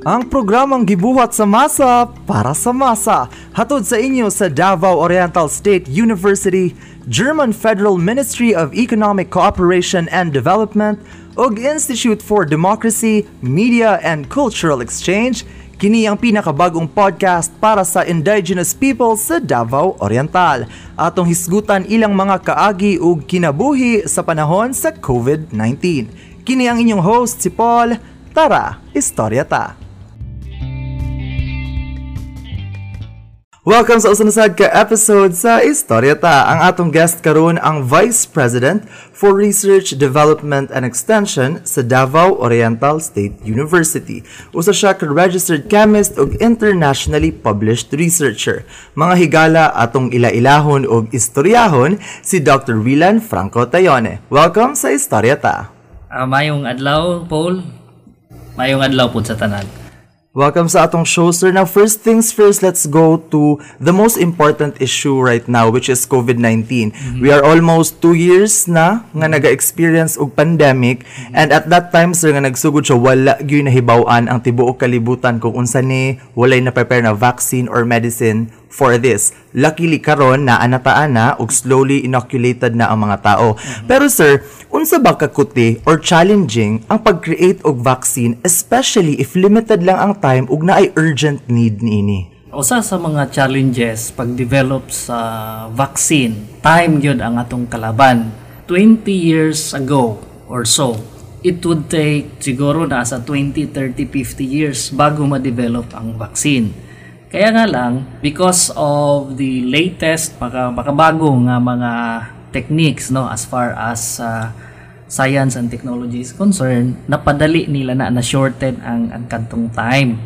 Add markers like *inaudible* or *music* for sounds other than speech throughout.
Ang programang gibuhat sa masa para sa masa. Hatod sa inyo sa Davao Oriental State University, German Federal Ministry of Economic Cooperation and Development, ug Institute for Democracy, Media and Cultural Exchange, kini ang pinakabagong podcast para sa indigenous people sa Davao Oriental. Atong hisgutan ilang mga kaagi ug kinabuhi sa panahon sa COVID-19. Kini ang inyong host si Paul. Tara, istorya ta. Welcome sa usunod ka episode sa Istorya Ta. Ang atong guest karon ang Vice President for Research, Development and Extension sa Davao Oriental State University. Usa siya ka registered chemist ug internationally published researcher. Mga higala atong ila-ilahon ug istoryahon si Dr. Rilan Franco Tayone. Welcome sa Istorya Ta. Uh, mayong adlaw, Paul. Mayong adlaw po sa tanan. Welcome sa atong show, sir. Now, first things first, let's go to the most important issue right now, which is COVID-19. Mm-hmm. We are almost two years na nga naga-experience og pandemic, mm-hmm. and at that time, sir, nga nagsugod siya, wala gyud nahibaw-an ang tibuok kalibutan kung unsa ni walay na prepare na vaccine or medicine for this. Luckily karon na anataan na ug slowly inoculated na ang mga tao. Mm-hmm. Pero sir, unsa ba kakuti or challenging ang pag-create og vaccine especially if limited lang ang time ug naay urgent need niini? Usa sa mga challenges pag-develop sa vaccine, time yun ang atong kalaban. 20 years ago or so, it would take siguro na sa 20, 30, 50 years bago ma-develop ang vaccine. Kaya nga lang, because of the latest, baka, baka mga techniques no as far as uh, science and technology is concerned, napadali nila na na shorten ang ang kantong time.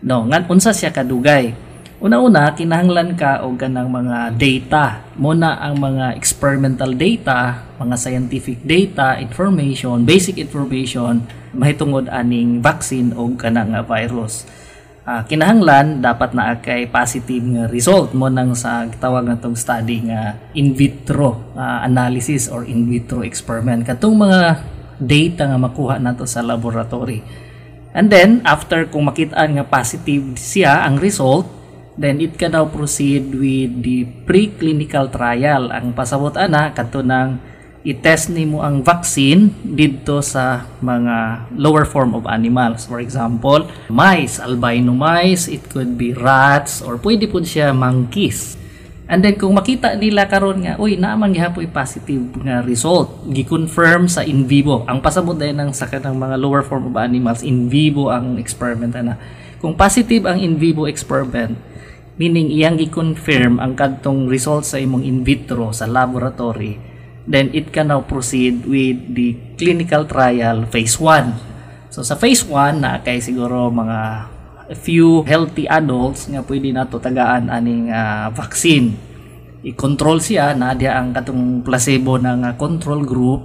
No, ngan unsa siya kadugay. Una-una, kinahanglan ka og ganang mga data. Muna ang mga experimental data, mga scientific data, information, basic information mahitungod aning vaccine o kanang virus uh, kinahanglan dapat na kay positive nga result mo nang sa tawag nga tong study nga in vitro uh, analysis or in vitro experiment. Katong mga data nga makuha nato sa laboratory. And then after kung makitaan nga positive siya ang result then it can now proceed with the preclinical trial. Ang pasabot ana kadto nang i-test nimo ang vaccine dito sa mga lower form of animals. For example, mice, albino mice, it could be rats, or pwede po siya monkeys. And then kung makita nila karon nga, uy, naamang gihapoy positive nga result, gi-confirm sa in vivo. Ang pasabot din ng sa kanang mga lower form of animals, in vivo ang experiment na. Kung positive ang in vivo experiment, meaning iyang gi-confirm ang kadtong result sa imong in vitro sa laboratory, then it can now proceed with the clinical trial phase 1. So sa phase 1 na kay siguro mga a few healthy adults nga pwede na tagaan aning uh, vaccine. I-control siya na dia ang katong placebo ng uh, control group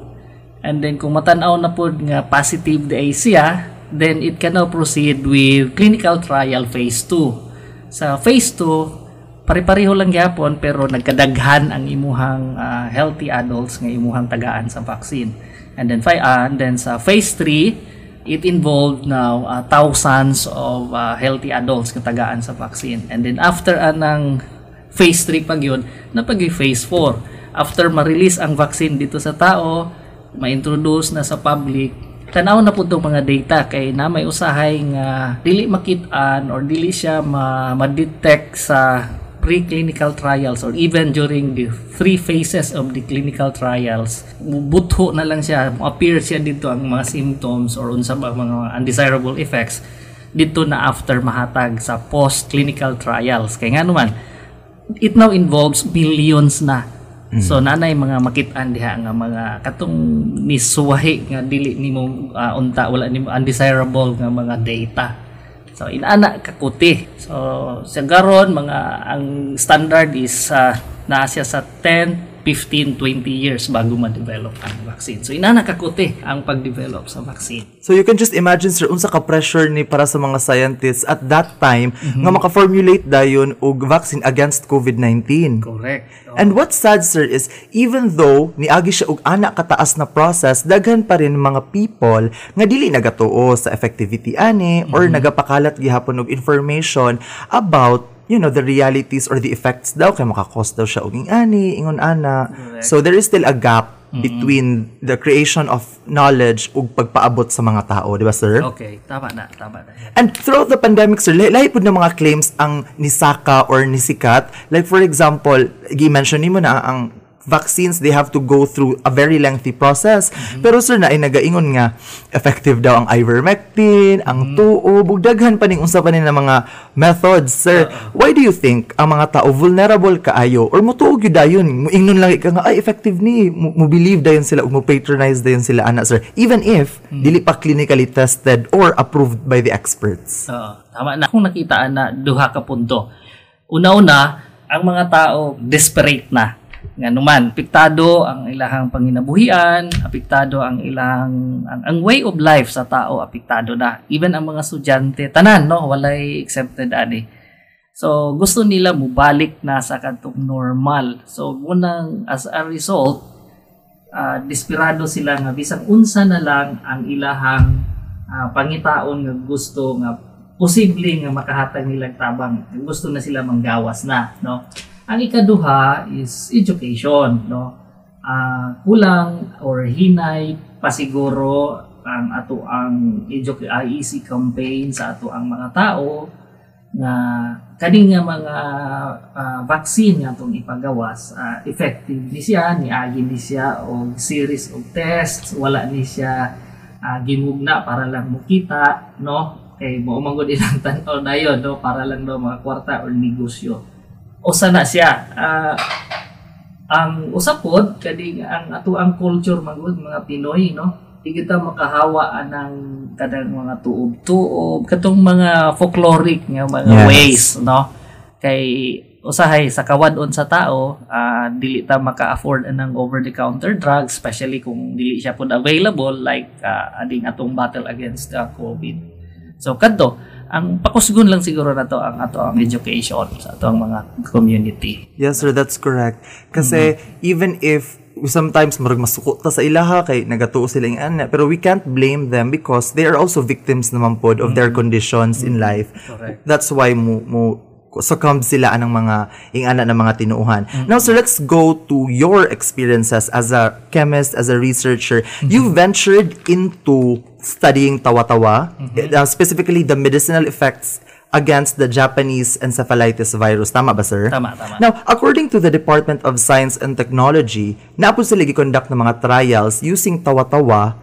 and then kung matanaw na pod nga positive di siya then it can now proceed with clinical trial phase 2. Sa phase 2 pare-pareho lang gyapon pero nagkadaghan ang imuhang uh, healthy adults nga imuhang tagaan sa vaccine. And then uh, and then sa phase 3 it involved now uh, thousands of uh, healthy adults nga tagaan sa vaccine. And then after anang phase 3 pag yun, napag phase 4. After ma-release ang vaccine dito sa tao, ma-introduce na sa public, tanaw na po mga data kay na may usahay nga dili makitaan or dili siya ma- ma-detect sa preclinical trials or even during the three phases of the clinical trials, butho na lang siya, appear siya dito ang mga symptoms or unsa ba mga undesirable effects dito na after mahatag sa post-clinical trials. Kaya nga naman, it now involves billions na. Mm. So nanay mga makitaan diha nga mga katong nisuwahi nga dili nimo uh, unta wala nimo undesirable nga mga data So inana kakuti. So sa garon mga ang standard is uh, naa siya sa 10 15, 20 years bago ma-develop ang vaccine. So ina nakakuti ang pag-develop sa vaccine. So you can just imagine sir unsa ka pressure ni para sa mga scientists at that time nga maka-formulate dayon og vaccine against COVID-19. Correct. So, And what's sad sir is even though niagi siya og ana kataas na process daghan pa rin mga people nga dili nagatuo sa effectivity ani or nagapakalat gihapon og information about you know the realities or the effects daw kay makakos daw siya og ani ingon ana so there is still a gap between the creation of knowledge ug pagpaabot sa mga tao di ba sir okay, tama na, tama na. And throughout the pandemic, sir, lahi, lahi po ng mga claims ang nisaka or nisikat. Like for example, gi-mention ni mo na ang vaccines, they have to go through a very lengthy process. Pero sir, na ay nagaingon nga, effective daw ang ivermectin, ang tuo, bugdaghan pa ning unsa pa ni na mga methods. Sir, why do you think ang mga tao vulnerable kaayo or mutuog yun dayon, muingnon lang ka nga, ay effective ni, mo believe dayon sila, mo patronize dayon sila, ana sir, even if dili pa clinically tested or approved by the experts. Oo, tama na. Kung nakitaan na duha ka punto. Una-una, ang mga tao desperate na. Nga naman, apektado ang ilahang panginabuhian, apektado ang ilang ang, ang way of life sa tao apektado na. Even ang mga estudyante tanan no, walay exempted ani. So gusto nila mubalik na sa kantong normal. So munang as a result, ah, desperado sila nga bisang unsa na lang ang ilahang ah, pangitaon nga gusto nga posible nga makahatag nilang tabang gusto na sila manggawas na no ang ikaduha is education no? Ah, kulang or hinay pasiguro ang ato ang IEC campaign sa ato ang mga tao nga kani nga mga ah, vaccine nga itong ipagawas ah, effective ni siya niagi ni siya og series of tests wala ni siya ah, gimugna para lang mukita no? Kay mo mangod ilang *laughs* tan-aw dayon no? Para lang daw mga kwarta or negosyo usa na siya. Ah, ang usapod kadi ang ato ang culture magud mga Pinoy no? Di kita makahawa anang kadang mga tuob-tuob katong mga folkloric nga mga Yes. ways no? Kay usahay sa kawadon sa tao ah, dili ta maka-afford anang over the counter drugs especially kung dili siya pud available like ah, ading atong battle against the COVID. So kadto ang pakusgon lang siguro na to ang ato ang education sa ato ang mga community Yes, sir, that's correct. Kasi even if sometimes marag masuko ta sa ilaha kay nagatuo sila ing ana pero we can't blame them because they are also victims naman pod of their conditions in life. Correct. That's why mo mo succumb sila anang mga ing ana ng mga tinuuhan. Now sir, let's go to your experiences as a chemist, as a researcher. You ventured into studying tawa-tawa, uh, specifically the medicinal effects against the Japanese encephalitis virus. Tama ba, sir? Tama, tama. Now, according to the Department of Science and Technology, napo sila gi-conduct ng mga trials using tawa-tawa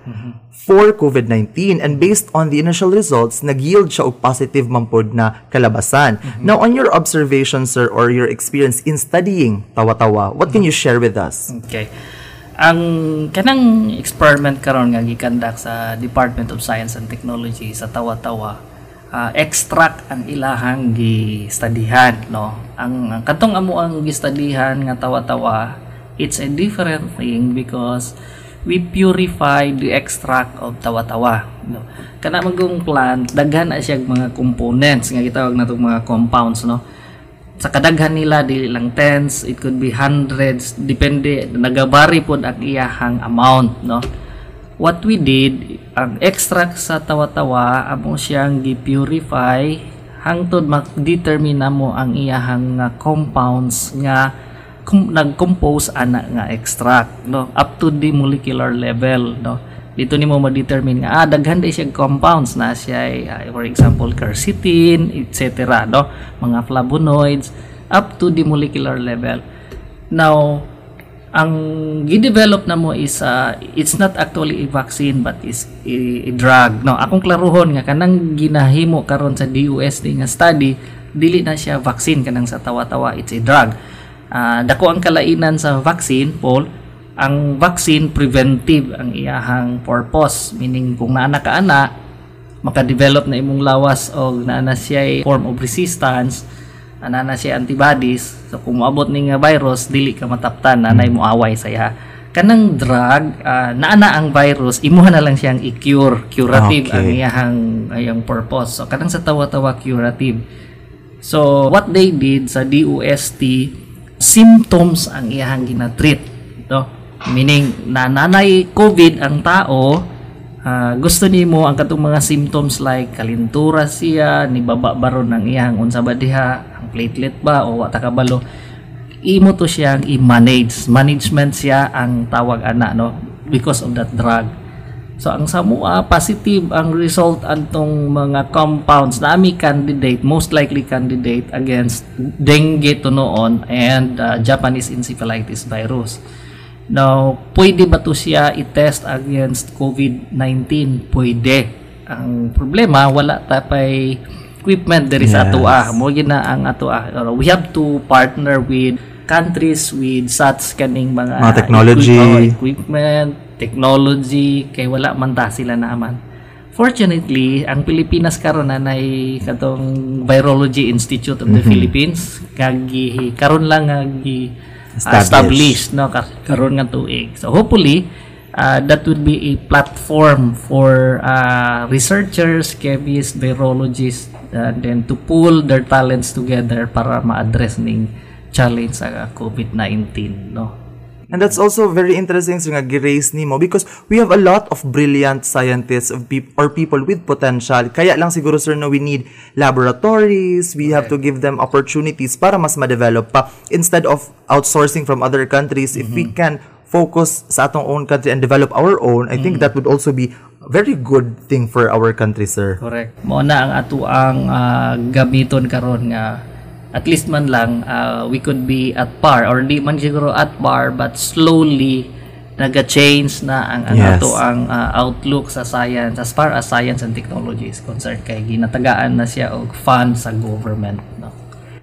for COVID-19 and based on the initial results, nag-yield siya og positive mampod na kalabasan. Now, on your observation, sir, or your experience in studying tawa-tawa, what can you share with us? Okay. Ang kanang experiment karon nga gikandak sa Department of Science and Technology sa Tawa-Tawa, ah, extract ang ilahang gi-studyhan, no. Ang, ang katong amo ang gi-studyhan nga Tawa-Tawa, it's a different thing because we purify the extract of tawa-tawa no? Kana magong plant daghan na siya mga components nga gitawag natong mga compounds no? Sa kadaghan nila dili lang tens it could be hundreds depende nagabari pod ang iyahang amount no? What we did ang extract sa tawa-tawa amo siyang gi-purify hangtod mag-determine mo ang iyahang nga compounds nga nag-compose ana nga extract no? Up to the molecular level no? Dito nimo ma-determine nga ah daghan day siya compounds na siya ah, for example quercetin etc no? Mga flavonoids up to the molecular level. Now ang gi-develop na mo is ah, it's not actually a vaccine but is a, a drug no? Akong klaruhon nga kanang ginahimo karon sa DUSD nga study dili na siya vaccine kanang sa tawa-tawa it's a drug Ah, dako ang kalainan sa vaccine Paul. Ang vaccine preventive ang iyahang purpose. Meaning kung naana ka ana makadevelop na imong lawas o naana siya form of resistance ana na siya antibodies. So kung moabot ni nga virus dili ka mataptan nanay mo away saya kanang drug uh, naana ang virus imuha na lang siyang i-cure curative Okay. ang iyahang ayang purpose. So kanang sa tawa-tawa curative. So what they did sa DOST symptoms ang iyahang ginatreat. No meaning na nanay covid ang tao ah, gusto nimo ang katong mga symptoms like kalintura siya ni baba baron ng iyang unsa ba diha ang platelet ba o wa ta kabalo imo to siyang i-manage management siya ang tawag ana no? Because of that drug So ang samua positive ang result antong mga compounds na ami candidate most likely candidate against dengue to noon and uh, Japanese encephalitis virus. Now, pwede ba to siya i-test against COVID-19? Pwede. Ang problema wala ta pay equipment diri sa Yes. atoa. Mo gina ang atoa. We have to partner with countries with such kaning mga Mga technology. oh, equipment, technology, kay wala man ta sila naaman. Fortunately, ang Pilipinas karon na nay katong Virology Institute of the Philippines kagi karon lang nga gi Established. no Kar- karon nga tuig. So hopefully uh, that would be a platform for uh, researchers, chemists, virologists and then to pool their talents together para ma-address ning challenge sa COVID-19 no. And that's also very interesting sir nga gi-raise nimo because we have a lot of brilliant scientists of peop- or people with potential. Kaya lang siguro sir no we need laboratories, we have to give them opportunities para mas ma-develop pa instead of outsourcing from other countries if we can focus sa atong own country and develop our own, I think that would also be a very good thing for our country sir. Correct. Mao na ang ato ang ah, gamiton karon nga at least man lang ah, we could be at par or di man siguro at par but slowly naga-change na ang, ang Yes. ato ang ah, outlook sa science as far as science and technology is concerned kay ginatagaan na siya og fund sa government.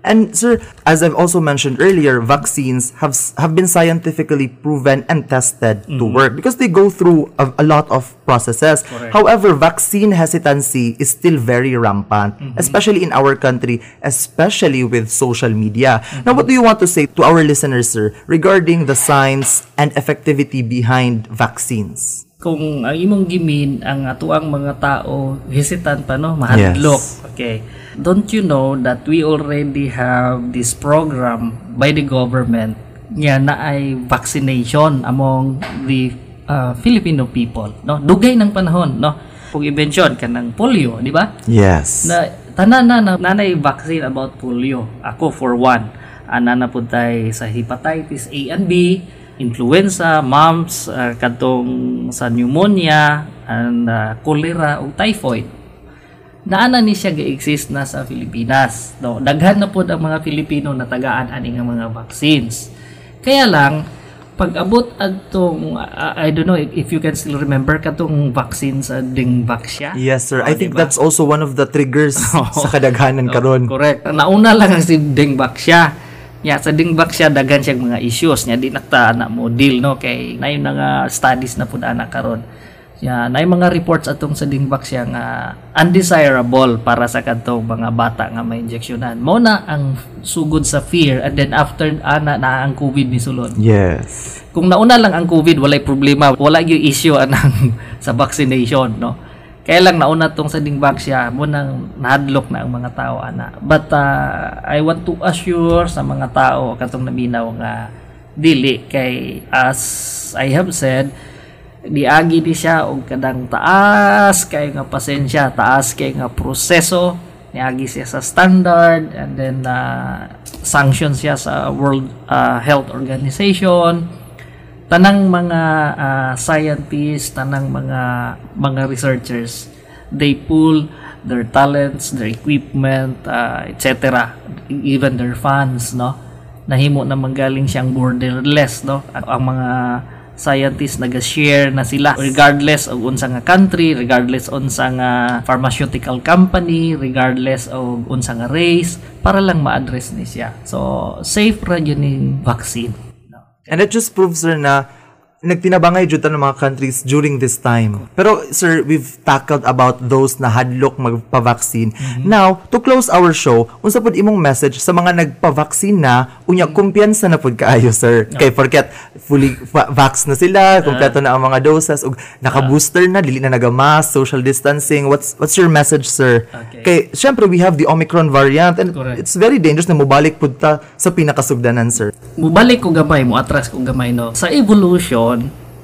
And sir, as I've also mentioned earlier, vaccines have have been scientifically proven and tested to work because they go through a, a lot of processes. However, vaccine hesitancy is still very rampant, especially in our country, especially with social media. Now, what do you want to say to our listeners, sir, regarding the science and effectivity behind vaccines? kung ang imong gimin ang atuang mga tao hesitant pa no mahadlok Yes. okay don't you know that we already have this program by the government? Nga na ay vaccination among the uh, Filipino people no? Dugay ng panahon no? Kung i-mention kanang polio di ba? Yes. na tanan na na nanay vaccine about polio. Ako for one. Ana na pud tay sa hepatitis A and B influenza mumps uh, kadtong sa pneumonia and uh, cholera ug typhoid naana ni siya ga-exist na sa Pilipinas no daghan na pud ang mga Pilipino na tagaan ani nga mga vaccines kaya lang pag abot adtong uh, I don't know if, you can still remember katong vaccine sa Dengvaxia Yes, sir. I Oh, think diba? that's also one of the triggers *laughs* sa kadaghanan karon. Correct. Nauna lang ang si Dingbak siya. Nya sa Dingbak siya daghan siyang mga issues nya di nakta na mo deal no kay nay nga studies na pud ana karon. Ya, nay mga reports atong sa Dingbak siya nga undesirable para sa kadtong mga bata nga may injeksyonan. Mao na ang sugod sa fear and then after ana na ang COVID ni sulod Yes. kung nauna lang ang COVID, walay problema, wala yung issue *laughs* anang sa vaccination, no? Kaya lang nauna tong sa dingbak siya, mo nang nahadlok na ang mga tao ana. But uh, I want to assure sa mga tao katong naminaw nga dili kay as I have said diagi di siya og kadang taas kay nga pasensya, taas kay nga proseso niagi siya sa standard and then uh, sanction siya sa World uh, Health Organization tanang mga uh, scientists, tanang mga mga researchers, they pool their talents, their equipment, uh, etc. Even their funds, no? Nahimo na manggaling siyang borderless, no? Ang mga scientists nag-share na sila regardless of unsa nga country, regardless unsa nga pharmaceutical company, regardless of unsa nga race para lang ma-address ni siya. So, safe ra yun vaccine. And it just proves na nagtinabangay jud ta ng mga countries during this time. Pero sir, we've tackled about those na hadlok magpa-vaccine. Now, to close our show, unsa pud imong message sa mga nagpa-vaccine na unya kumpiyansa na pud kaayo sir. Kay forget fully va- vax na sila, kompleto na ang mga doses ug naka-booster na, dili na nagamask, social distancing. What's what's your message sir? Okay. Kay syempre we have the Omicron variant and Correct. it's very dangerous na mobalik pud ta sa pinakasugdanan sir. mubalik ko gamay mo atras ko gamay no sa evolution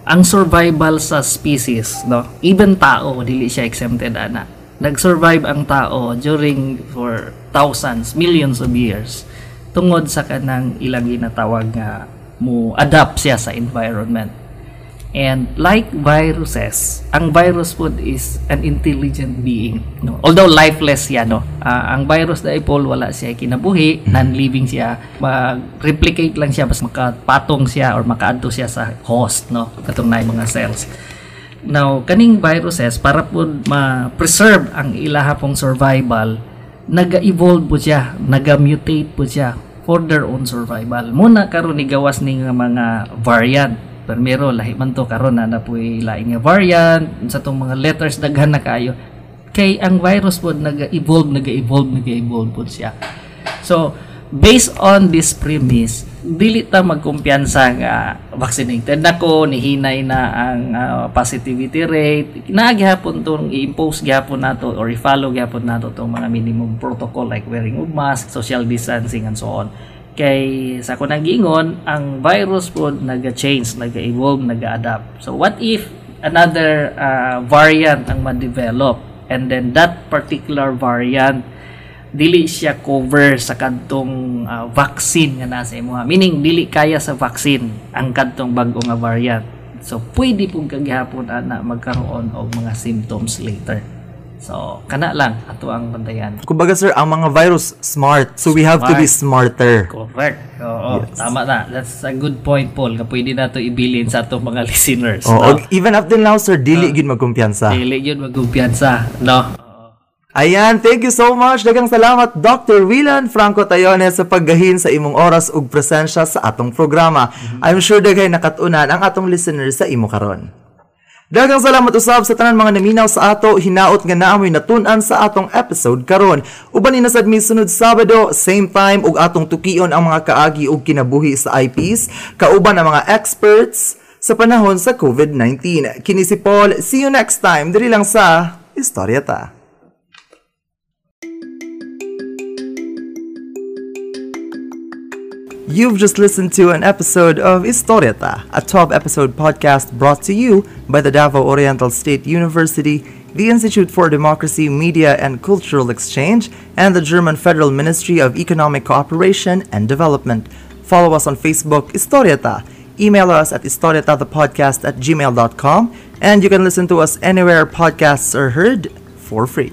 ang survival sa species no? Even tao dili siya exempted ana. Nag-survive ang tao during for thousands millions of years tungod sa kanang ilang ginatawag nga mo adapt siya sa environment And like viruses, ang virus food is an intelligent being. No? Although lifeless siya, no? Ah, ang virus na ipol, wala siya kinabuhi, non-living siya. Mag-replicate lang siya, mas makapatong siya or makaadto siya sa host, no? Katong na mga cells. Now, kaning viruses, para po ma-preserve ang ilaha pong survival, naga-evolve po siya, naga-mutate po siya for their own survival. Muna karon ni gawas ni nga mga variant. Primero, lahi man to karon na napoy laing nga variant sa tong mga letters daghan na kayo. Kay ang virus po naga-evolve, naga-evolve, naga-evolve po siya. So, based on this premise, dili ta magkumpiyansa nga vaccinated na ko, nihinay na ang ah, positivity rate. Naagihapon tong i-impose gyapon nato or i-follow gyapon nato tong mga minimum protocol like wearing of mask, social distancing and so on. Kay sa ko gingon, ang virus po naga-change, naga-evolve, naga-adapt. So what if another ah, variant ang ma-develop? And then that particular variant dili siya cover sa kadtong ah, vaccine nga nasa imo meaning dili kaya sa vaccine ang kadtong bag-o nga variant. So pwede pong kagihapon ana magkaroon og mga symptoms later so kana lang ato ang bantayan Kumbaga sir, ang mga virus smart. So we have to be smarter. correct oo tama na that's a good point Paul nga pwede nato ibilin sa atong mga *laughs* listeners Oh, no? even up till now sir, dili gid magkumpiyansa. dili yun magkumpiyansa no Ayan, thank you so much. Dagang salamat Dr. Willan Franco Tayone sa paggahin sa imong oras ug presensya sa atong programa. I'm sure daghay nakatunan ang atong listeners sa imo karon. Dagang salamat usab sa tanan mga naminaw sa ato, hinaot nga naamoy natun-an sa atong episode karon. Uban ni nasad sunod Sabado, same time ug atong tukion ang mga kaagi ug kinabuhi sa IPs, kauban ang mga experts sa panahon sa COVID-19. Kini si Paul, see you next time diri lang sa Istorya Ta. You've just listened to an episode of Historieta, a 12 episode podcast brought to you by the Davao Oriental State University, the Institute for Democracy, Media and Cultural Exchange, and the German Federal Ministry of Economic Cooperation and Development. Follow us on Facebook, Historieta. Email us at historietathepodcast at gmail.com, and you can listen to us anywhere podcasts are heard for free.